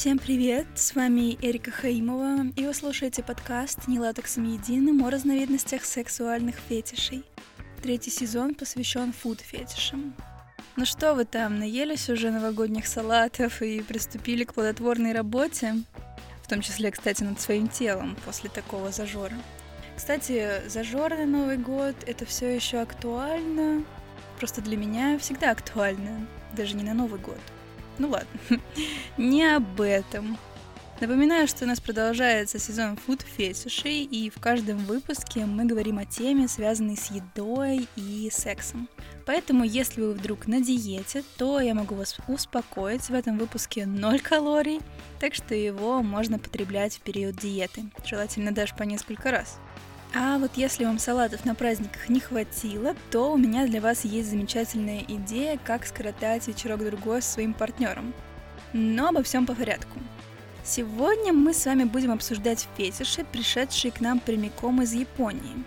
Всем привет, с вами Эрика Хаимова, и вы слушаете подкаст «Не латексом единым» о разновидностях сексуальных фетишей. Третий сезон посвящен фуд-фетишам. Ну что вы там, наелись уже новогодних салатов и приступили к плодотворной работе? В том числе, кстати, над своим телом после такого зажора. Кстати, зажор на Новый год — это все еще актуально. Просто для меня всегда актуально, даже не на Новый год. Ну ладно, не об этом. Напоминаю, что у нас продолжается сезон фуд фетишей, и в каждом выпуске мы говорим о теме, связанной с едой и сексом. Поэтому, если вы вдруг на диете, то я могу вас успокоить, в этом выпуске 0 калорий, так что его можно потреблять в период диеты, желательно даже по несколько раз. А вот если вам салатов на праздниках не хватило, то у меня для вас есть замечательная идея, как скоротать вечерок-другой со своим партнером. Но обо всем по порядку. Сегодня мы с вами будем обсуждать фетиши, пришедшие к нам прямиком из Японии.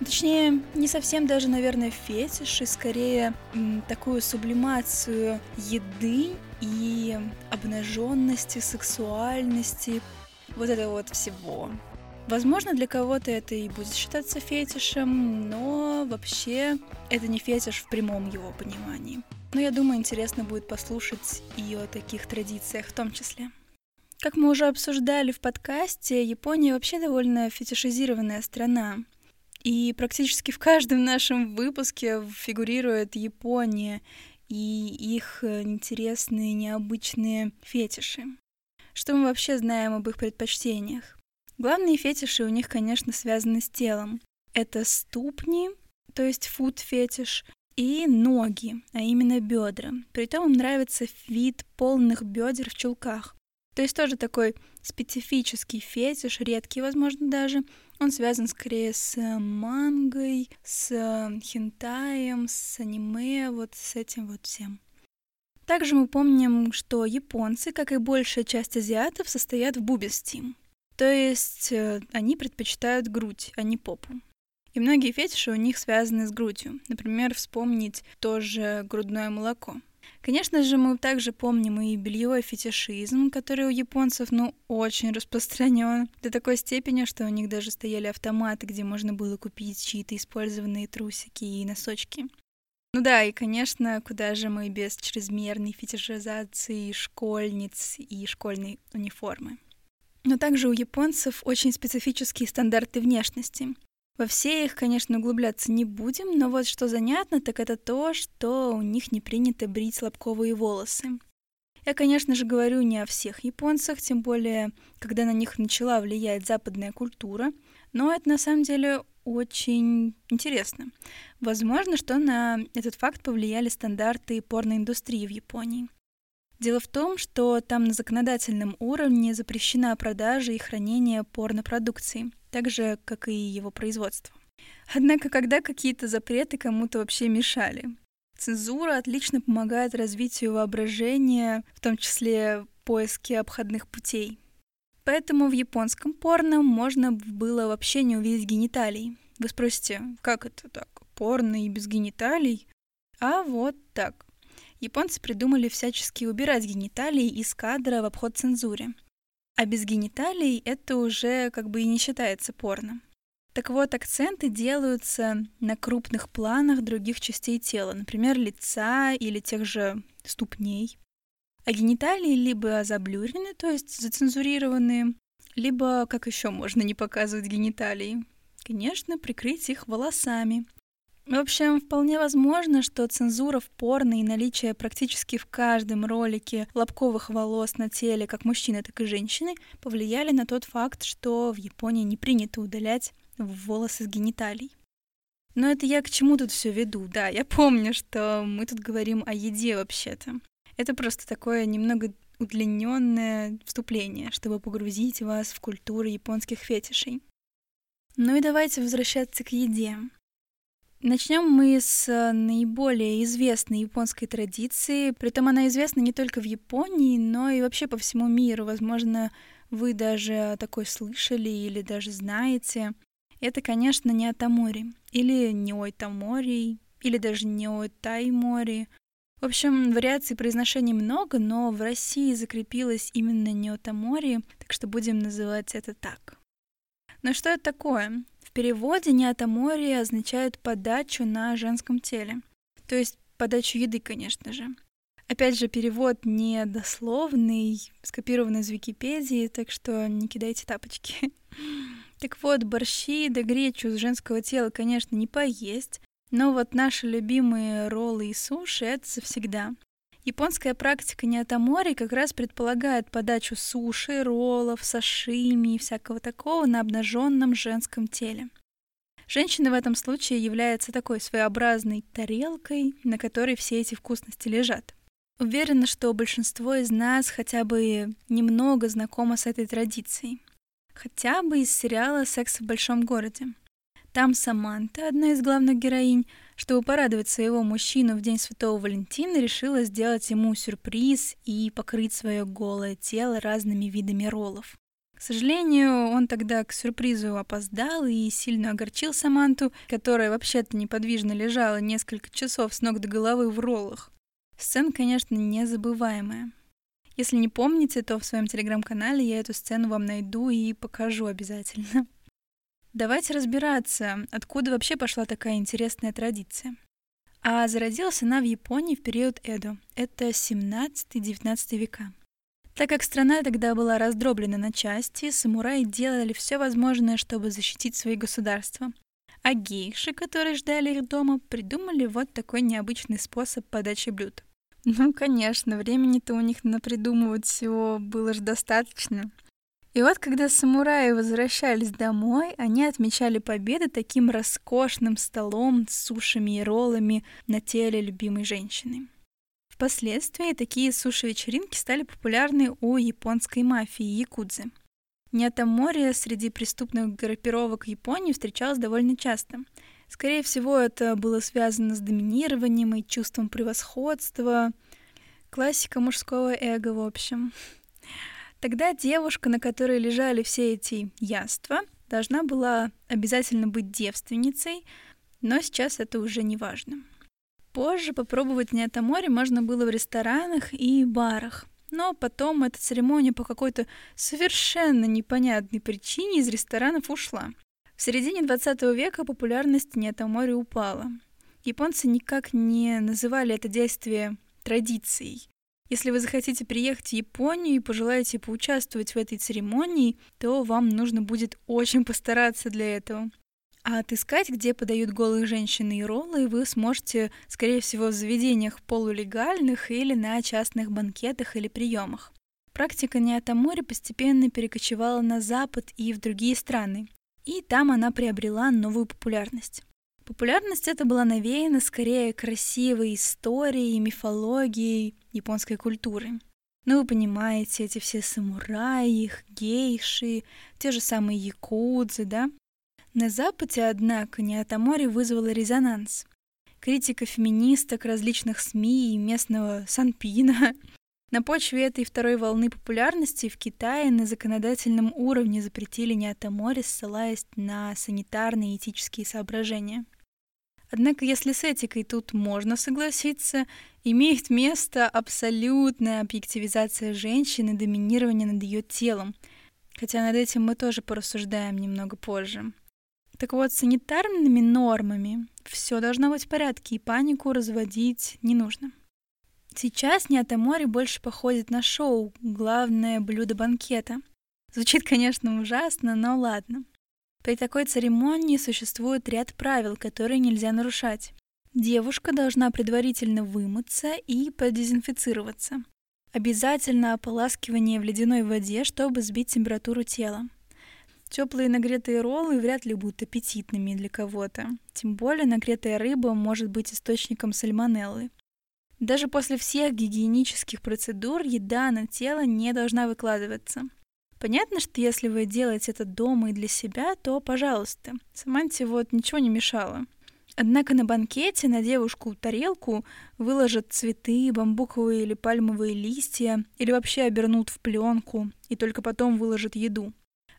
Точнее, не совсем даже, наверное, фетиши, скорее м, такую сублимацию еды и обнаженности, сексуальности, вот это вот всего. Возможно, для кого-то это и будет считаться фетишем, но вообще это не фетиш в прямом его понимании. Но я думаю, интересно будет послушать и о таких традициях в том числе. Как мы уже обсуждали в подкасте, Япония вообще довольно фетишизированная страна. И практически в каждом нашем выпуске фигурирует Япония и их интересные, необычные фетиши. Что мы вообще знаем об их предпочтениях? Главные фетиши у них, конечно, связаны с телом. Это ступни, то есть фуд-фетиш, и ноги, а именно бедра. Притом им нравится вид полных бедер в чулках. То есть тоже такой специфический фетиш, редкий, возможно, даже. Он связан скорее с мангой, с хентаем, с аниме, вот с этим вот всем. Также мы помним, что японцы, как и большая часть азиатов, состоят в бубистим. То есть э, они предпочитают грудь, а не попу. И многие фетиши у них связаны с грудью. Например, вспомнить тоже грудное молоко. Конечно же, мы также помним и бельевой фетишизм, который у японцев, ну, очень распространен. До такой степени, что у них даже стояли автоматы, где можно было купить чьи-то использованные трусики и носочки. Ну да, и, конечно, куда же мы без чрезмерной фетишизации школьниц и школьной униформы. Но также у японцев очень специфические стандарты внешности. Во все их, конечно, углубляться не будем, но вот что занятно, так это то, что у них не принято брить лобковые волосы. Я, конечно же, говорю не о всех японцах, тем более, когда на них начала влиять западная культура, но это на самом деле очень интересно. Возможно, что на этот факт повлияли стандарты порноиндустрии в Японии. Дело в том, что там на законодательном уровне запрещена продажа и хранение порнопродукции, так же, как и его производство. Однако, когда какие-то запреты кому-то вообще мешали? Цензура отлично помогает развитию воображения, в том числе поиске обходных путей. Поэтому в японском порно можно было вообще не увидеть гениталий. Вы спросите, как это так? Порно и без гениталий? А вот так. Японцы придумали всячески убирать гениталии из кадра в обход цензуре. А без гениталий это уже как бы и не считается порно. Так вот, акценты делаются на крупных планах других частей тела, например, лица или тех же ступней. А гениталии либо заблюрены, то есть зацензурированные, либо, как еще можно не показывать гениталии? Конечно, прикрыть их волосами. В общем, вполне возможно, что цензура в порно и наличие практически в каждом ролике лобковых волос на теле как мужчины, так и женщины повлияли на тот факт, что в Японии не принято удалять волосы с гениталий. Но это я к чему тут все веду? Да, я помню, что мы тут говорим о еде вообще-то. Это просто такое немного удлиненное вступление, чтобы погрузить вас в культуру японских фетишей. Ну и давайте возвращаться к еде. Начнем мы с э, наиболее известной японской традиции. Притом она известна не только в Японии, но и вообще по всему миру. Возможно, вы даже такой слышали или даже знаете. Это, конечно, не Атамори, или не Ойтамори, или даже не Ойтаймори. В общем, вариаций произношения много, но в России закрепилось именно неотомори, так что будем называть это так. Но что это такое? Переводе неотомори означает подачу на женском теле. То есть подачу еды, конечно же. Опять же, перевод не дословный, скопированный из Википедии, так что не кидайте тапочки. Так вот, борщи да гречу с женского тела, конечно, не поесть, но вот наши любимые роллы и суши — это завсегда. Японская практика неотомори как раз предполагает подачу суши, роллов, сашими и всякого такого на обнаженном женском теле. Женщина в этом случае является такой своеобразной тарелкой, на которой все эти вкусности лежат. Уверена, что большинство из нас хотя бы немного знакомо с этой традицией. Хотя бы из сериала «Секс в большом городе». Там Саманта, одна из главных героинь, чтобы порадовать своего мужчину в День Святого Валентина, решила сделать ему сюрприз и покрыть свое голое тело разными видами роллов. К сожалению, он тогда к сюрпризу опоздал и сильно огорчил Саманту, которая вообще-то неподвижно лежала несколько часов с ног до головы в роллах. Сцена, конечно, незабываемая. Если не помните, то в своем телеграм-канале я эту сцену вам найду и покажу обязательно. Давайте разбираться, откуда вообще пошла такая интересная традиция. А зародилась она в Японии в период Эдо. Это 17-19 века. Так как страна тогда была раздроблена на части, самураи делали все возможное, чтобы защитить свои государства. А гейши, которые ждали их дома, придумали вот такой необычный способ подачи блюд. Ну, конечно, времени-то у них на придумывать всего было же достаточно. И вот, когда самураи возвращались домой, они отмечали победы таким роскошным столом с сушами и роллами на теле любимой женщины. Впоследствии такие суши-вечеринки стали популярны у японской мафии якудзы. Неотоморье среди преступных группировок Японии встречалось довольно часто. Скорее всего, это было связано с доминированием и чувством превосходства. Классика мужского эго, в общем. Тогда девушка, на которой лежали все эти яства, должна была обязательно быть девственницей, но сейчас это уже не важно. Позже попробовать море можно было в ресторанах и барах, но потом эта церемония по какой-то совершенно непонятной причине из ресторанов ушла. В середине 20 века популярность море упала. Японцы никак не называли это действие традицией. Если вы захотите приехать в Японию и пожелаете поучаствовать в этой церемонии, то вам нужно будет очень постараться для этого. А отыскать, где подают голые женщины и роллы, вы сможете, скорее всего, в заведениях полулегальных или на частных банкетах или приемах. Практика Неотамори постепенно перекочевала на Запад и в другие страны, и там она приобрела новую популярность. Популярность эта была навеяна скорее красивой историей, мифологией японской культуры. Ну, вы понимаете, эти все самураи, их гейши, те же самые якудзы, да? На Западе, однако, Неотамори вызвала резонанс. Критика феминисток различных СМИ и местного Санпина. На почве этой второй волны популярности в Китае на законодательном уровне запретили Неотамори, ссылаясь на санитарные и этические соображения. Однако, если с этикой тут можно согласиться, имеет место абсолютная объективизация женщины, доминирование над ее телом. Хотя над этим мы тоже порассуждаем немного позже. Так вот, санитарными нормами все должно быть в порядке, и панику разводить не нужно. Сейчас Неотомори больше походит на шоу «Главное блюдо банкета». Звучит, конечно, ужасно, но ладно. При такой церемонии существует ряд правил, которые нельзя нарушать. Девушка должна предварительно вымыться и продезинфицироваться. Обязательно ополаскивание в ледяной воде, чтобы сбить температуру тела. Теплые нагретые роллы вряд ли будут аппетитными для кого-то. Тем более нагретая рыба может быть источником сальмонеллы. Даже после всех гигиенических процедур еда на тело не должна выкладываться. Понятно, что если вы делаете это дома и для себя, то пожалуйста. Саманте вот ничего не мешало. Однако на банкете на девушку тарелку выложат цветы, бамбуковые или пальмовые листья, или вообще обернут в пленку, и только потом выложат еду.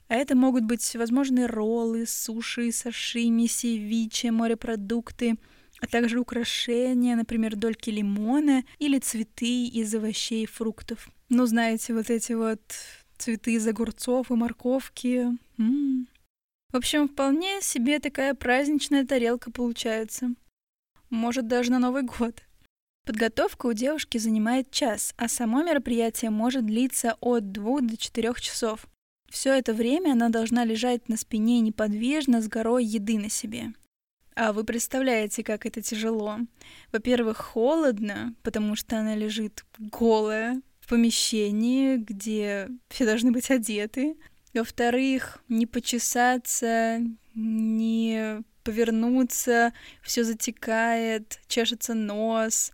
А это могут быть всевозможные роллы, суши, сашими, севичи, морепродукты, а также украшения, например, дольки лимона или цветы из овощей и фруктов. Ну, знаете, вот эти вот цветы из огурцов и морковки. М-м. В общем, вполне себе такая праздничная тарелка получается. Может, даже на Новый год. Подготовка у девушки занимает час, а само мероприятие может длиться от двух до четырех часов. Все это время она должна лежать на спине неподвижно с горой еды на себе. А вы представляете, как это тяжело? Во-первых, холодно, потому что она лежит голая в помещении, где все должны быть одеты. Во-вторых, не почесаться, не повернуться, все затекает, чешется нос.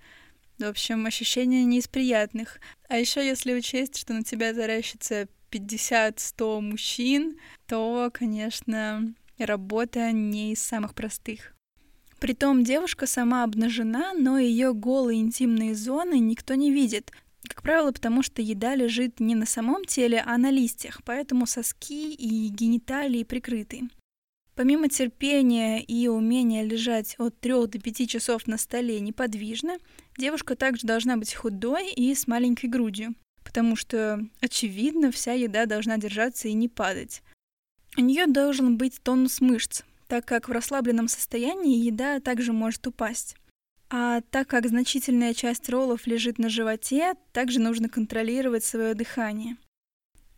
В общем, ощущения не из приятных. А еще если учесть, что на тебя таращится 50-100 мужчин, то, конечно, работа не из самых простых. Притом девушка сама обнажена, но ее голые интимные зоны никто не видит, как правило, потому что еда лежит не на самом теле, а на листьях, поэтому соски и гениталии прикрыты. Помимо терпения и умения лежать от 3 до 5 часов на столе неподвижно, девушка также должна быть худой и с маленькой грудью, потому что, очевидно, вся еда должна держаться и не падать. У нее должен быть тонус мышц, так как в расслабленном состоянии еда также может упасть. А так как значительная часть роллов лежит на животе, также нужно контролировать свое дыхание.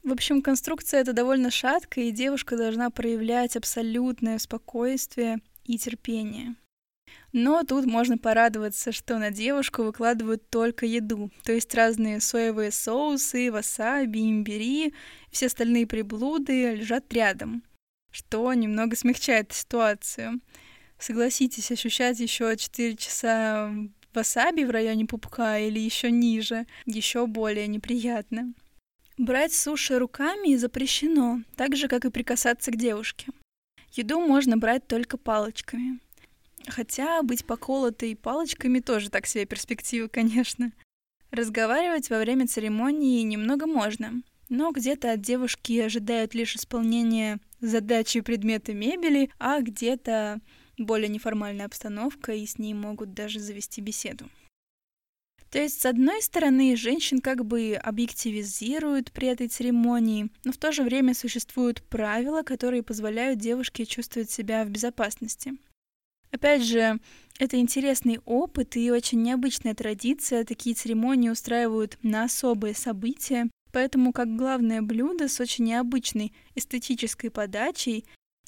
В общем, конструкция это довольно шаткая, и девушка должна проявлять абсолютное спокойствие и терпение. Но тут можно порадоваться, что на девушку выкладывают только еду, то есть разные соевые соусы, васаби, имбири, все остальные приблуды лежат рядом, что немного смягчает ситуацию. Согласитесь, ощущать еще 4 часа васаби в районе пупка или еще ниже, еще более неприятно. Брать суши руками запрещено, так же, как и прикасаться к девушке. Еду можно брать только палочками. Хотя быть поколотой палочками тоже так себе перспектива, конечно. Разговаривать во время церемонии немного можно, но где-то от девушки ожидают лишь исполнения задачи предмета мебели, а где-то более неформальная обстановка, и с ней могут даже завести беседу. То есть, с одной стороны, женщин как бы объективизируют при этой церемонии, но в то же время существуют правила, которые позволяют девушке чувствовать себя в безопасности. Опять же, это интересный опыт и очень необычная традиция. Такие церемонии устраивают на особые события, поэтому как главное блюдо с очень необычной эстетической подачей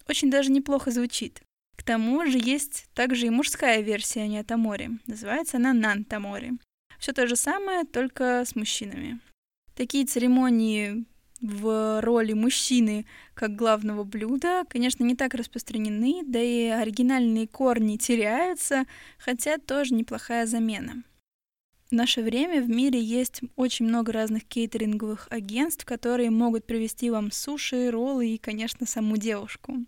очень даже неплохо звучит. К тому же есть также и мужская версия Ниатамори. Называется она Нантамори. Все то же самое, только с мужчинами. Такие церемонии в роли мужчины как главного блюда, конечно, не так распространены, да и оригинальные корни теряются, хотя тоже неплохая замена. В наше время в мире есть очень много разных кейтеринговых агентств, которые могут привести вам суши, роллы и, конечно, саму девушку.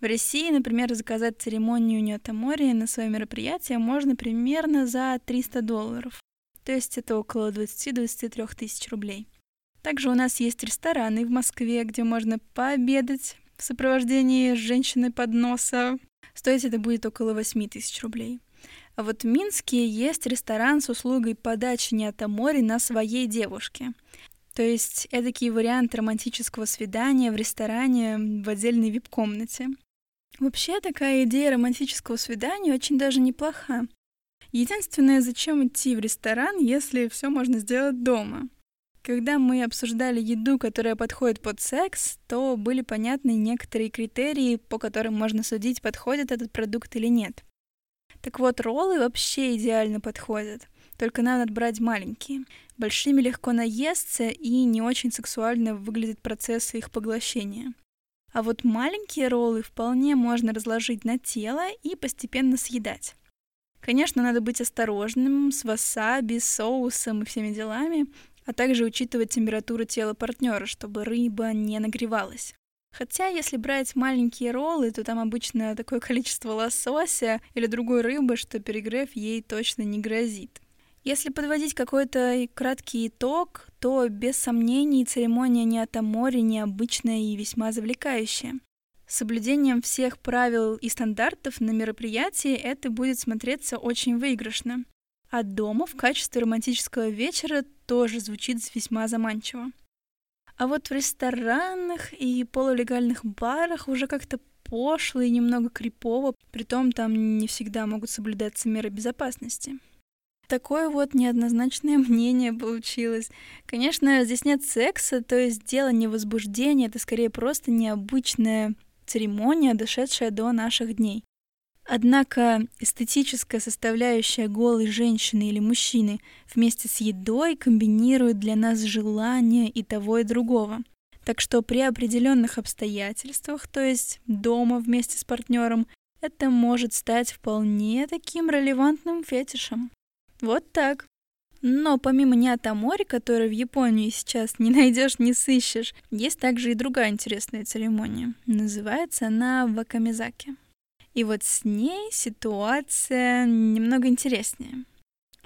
В России, например, заказать церемонию Ньотамори на свое мероприятие можно примерно за 300 долларов. То есть это около 20-23 тысяч рублей. Также у нас есть рестораны в Москве, где можно пообедать в сопровождении женщины подноса. Стоить это будет около 8 тысяч рублей. А вот в Минске есть ресторан с услугой подачи Ньотамори на своей девушке. То есть эдакий вариант романтического свидания в ресторане в отдельной вип-комнате. Вообще такая идея романтического свидания очень даже неплоха. Единственное, зачем идти в ресторан, если все можно сделать дома? Когда мы обсуждали еду, которая подходит под секс, то были понятны некоторые критерии, по которым можно судить, подходит этот продукт или нет. Так вот, роллы вообще идеально подходят. Только надо брать маленькие. Большими легко наесться и не очень сексуально выглядит процесс их поглощения. А вот маленькие роллы вполне можно разложить на тело и постепенно съедать. Конечно, надо быть осторожным с васаби, соусом и всеми делами, а также учитывать температуру тела партнера, чтобы рыба не нагревалась. Хотя, если брать маленькие роллы, то там обычно такое количество лосося или другой рыбы, что перегрев ей точно не грозит. Если подводить какой-то краткий итог, то без сомнений церемония не от море необычная и весьма завлекающая. соблюдением всех правил и стандартов на мероприятии это будет смотреться очень выигрышно. А дома в качестве романтического вечера тоже звучит весьма заманчиво. А вот в ресторанах и полулегальных барах уже как-то пошло и немного крипово, притом там не всегда могут соблюдаться меры безопасности. Такое вот неоднозначное мнение получилось. Конечно, здесь нет секса, то есть дело не возбуждения, это скорее просто необычная церемония, дошедшая до наших дней. Однако эстетическая составляющая голой женщины или мужчины вместе с едой комбинирует для нас желания и того и другого. Так что при определенных обстоятельствах, то есть дома вместе с партнером, это может стать вполне таким релевантным фетишем. Вот так. Но помимо Ниатамори, который в Японии сейчас не найдешь, не сыщешь, есть также и другая интересная церемония. Называется она Вакамизаки. И вот с ней ситуация немного интереснее.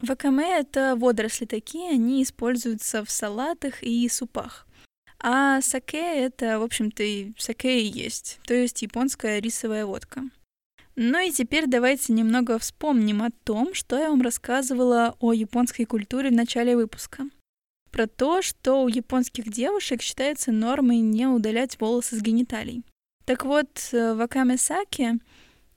Вакаме — это водоросли такие, они используются в салатах и супах. А саке — это, в общем-то, и саке и есть, то есть японская рисовая водка. Ну и теперь давайте немного вспомним о том, что я вам рассказывала о японской культуре в начале выпуска. Про то, что у японских девушек считается нормой не удалять волосы с гениталий. Так вот, э, в Акаме-саке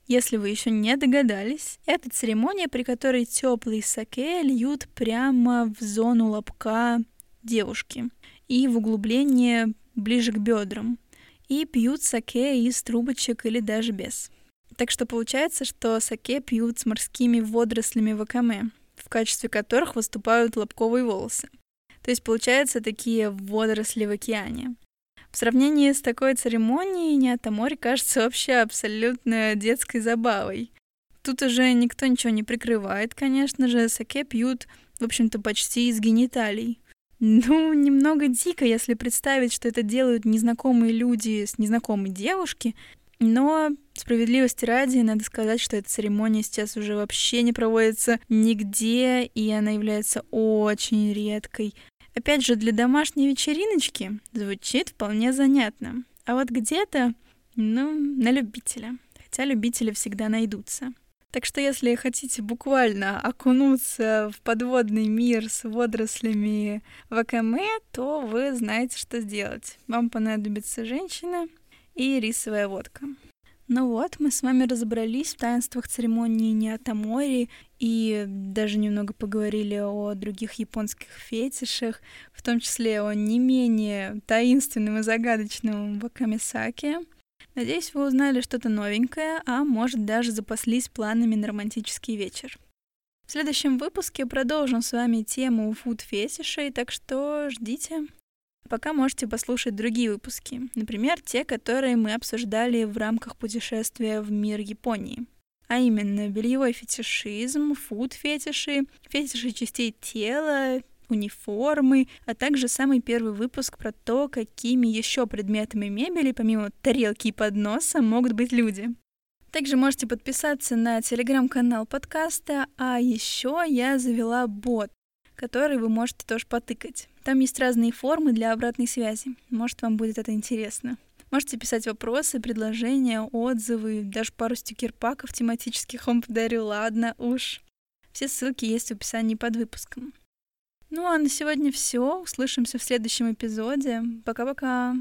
если вы еще не догадались, это церемония, при которой теплый саке льют прямо в зону лобка девушки и в углубление ближе к бедрам. И пьют саке из трубочек или даже без. Так что получается, что саке пьют с морскими водорослями вакаме, в качестве которых выступают лобковые волосы. То есть получается такие водоросли в океане. В сравнении с такой церемонией Ниатамори кажется вообще абсолютно детской забавой. Тут уже никто ничего не прикрывает, конечно же, саке пьют, в общем-то, почти из гениталий. Ну, немного дико, если представить, что это делают незнакомые люди с незнакомой девушки, но справедливости ради, надо сказать, что эта церемония сейчас уже вообще не проводится нигде, и она является очень редкой. Опять же, для домашней вечериночки звучит вполне занятно. А вот где-то, ну, на любителя. Хотя любители всегда найдутся. Так что если хотите буквально окунуться в подводный мир с водорослями вакаме, то вы знаете, что сделать. Вам понадобится женщина и рисовая водка. Ну вот, мы с вами разобрались в таинствах церемонии Ниатамори и даже немного поговорили о других японских фетишах, в том числе о не менее таинственном и загадочном Вакамисаке. Надеюсь, вы узнали что-то новенькое, а может даже запаслись планами на романтический вечер. В следующем выпуске продолжим с вами тему фуд-фетишей, так что ждите. Пока можете послушать другие выпуски, например, те, которые мы обсуждали в рамках путешествия в мир Японии. А именно бельевой фетишизм, фуд-фетиши, фетиши частей тела, униформы, а также самый первый выпуск про то, какими еще предметами мебели, помимо тарелки и подноса, могут быть люди. Также можете подписаться на телеграм-канал подкаста, а еще я завела бот, который вы можете тоже потыкать. Там есть разные формы для обратной связи. Может, вам будет это интересно. Можете писать вопросы, предложения, отзывы, даже пару стикер-паков тематических вам подарю, ладно уж. Все ссылки есть в описании под выпуском. Ну а на сегодня все. Услышимся в следующем эпизоде. Пока-пока.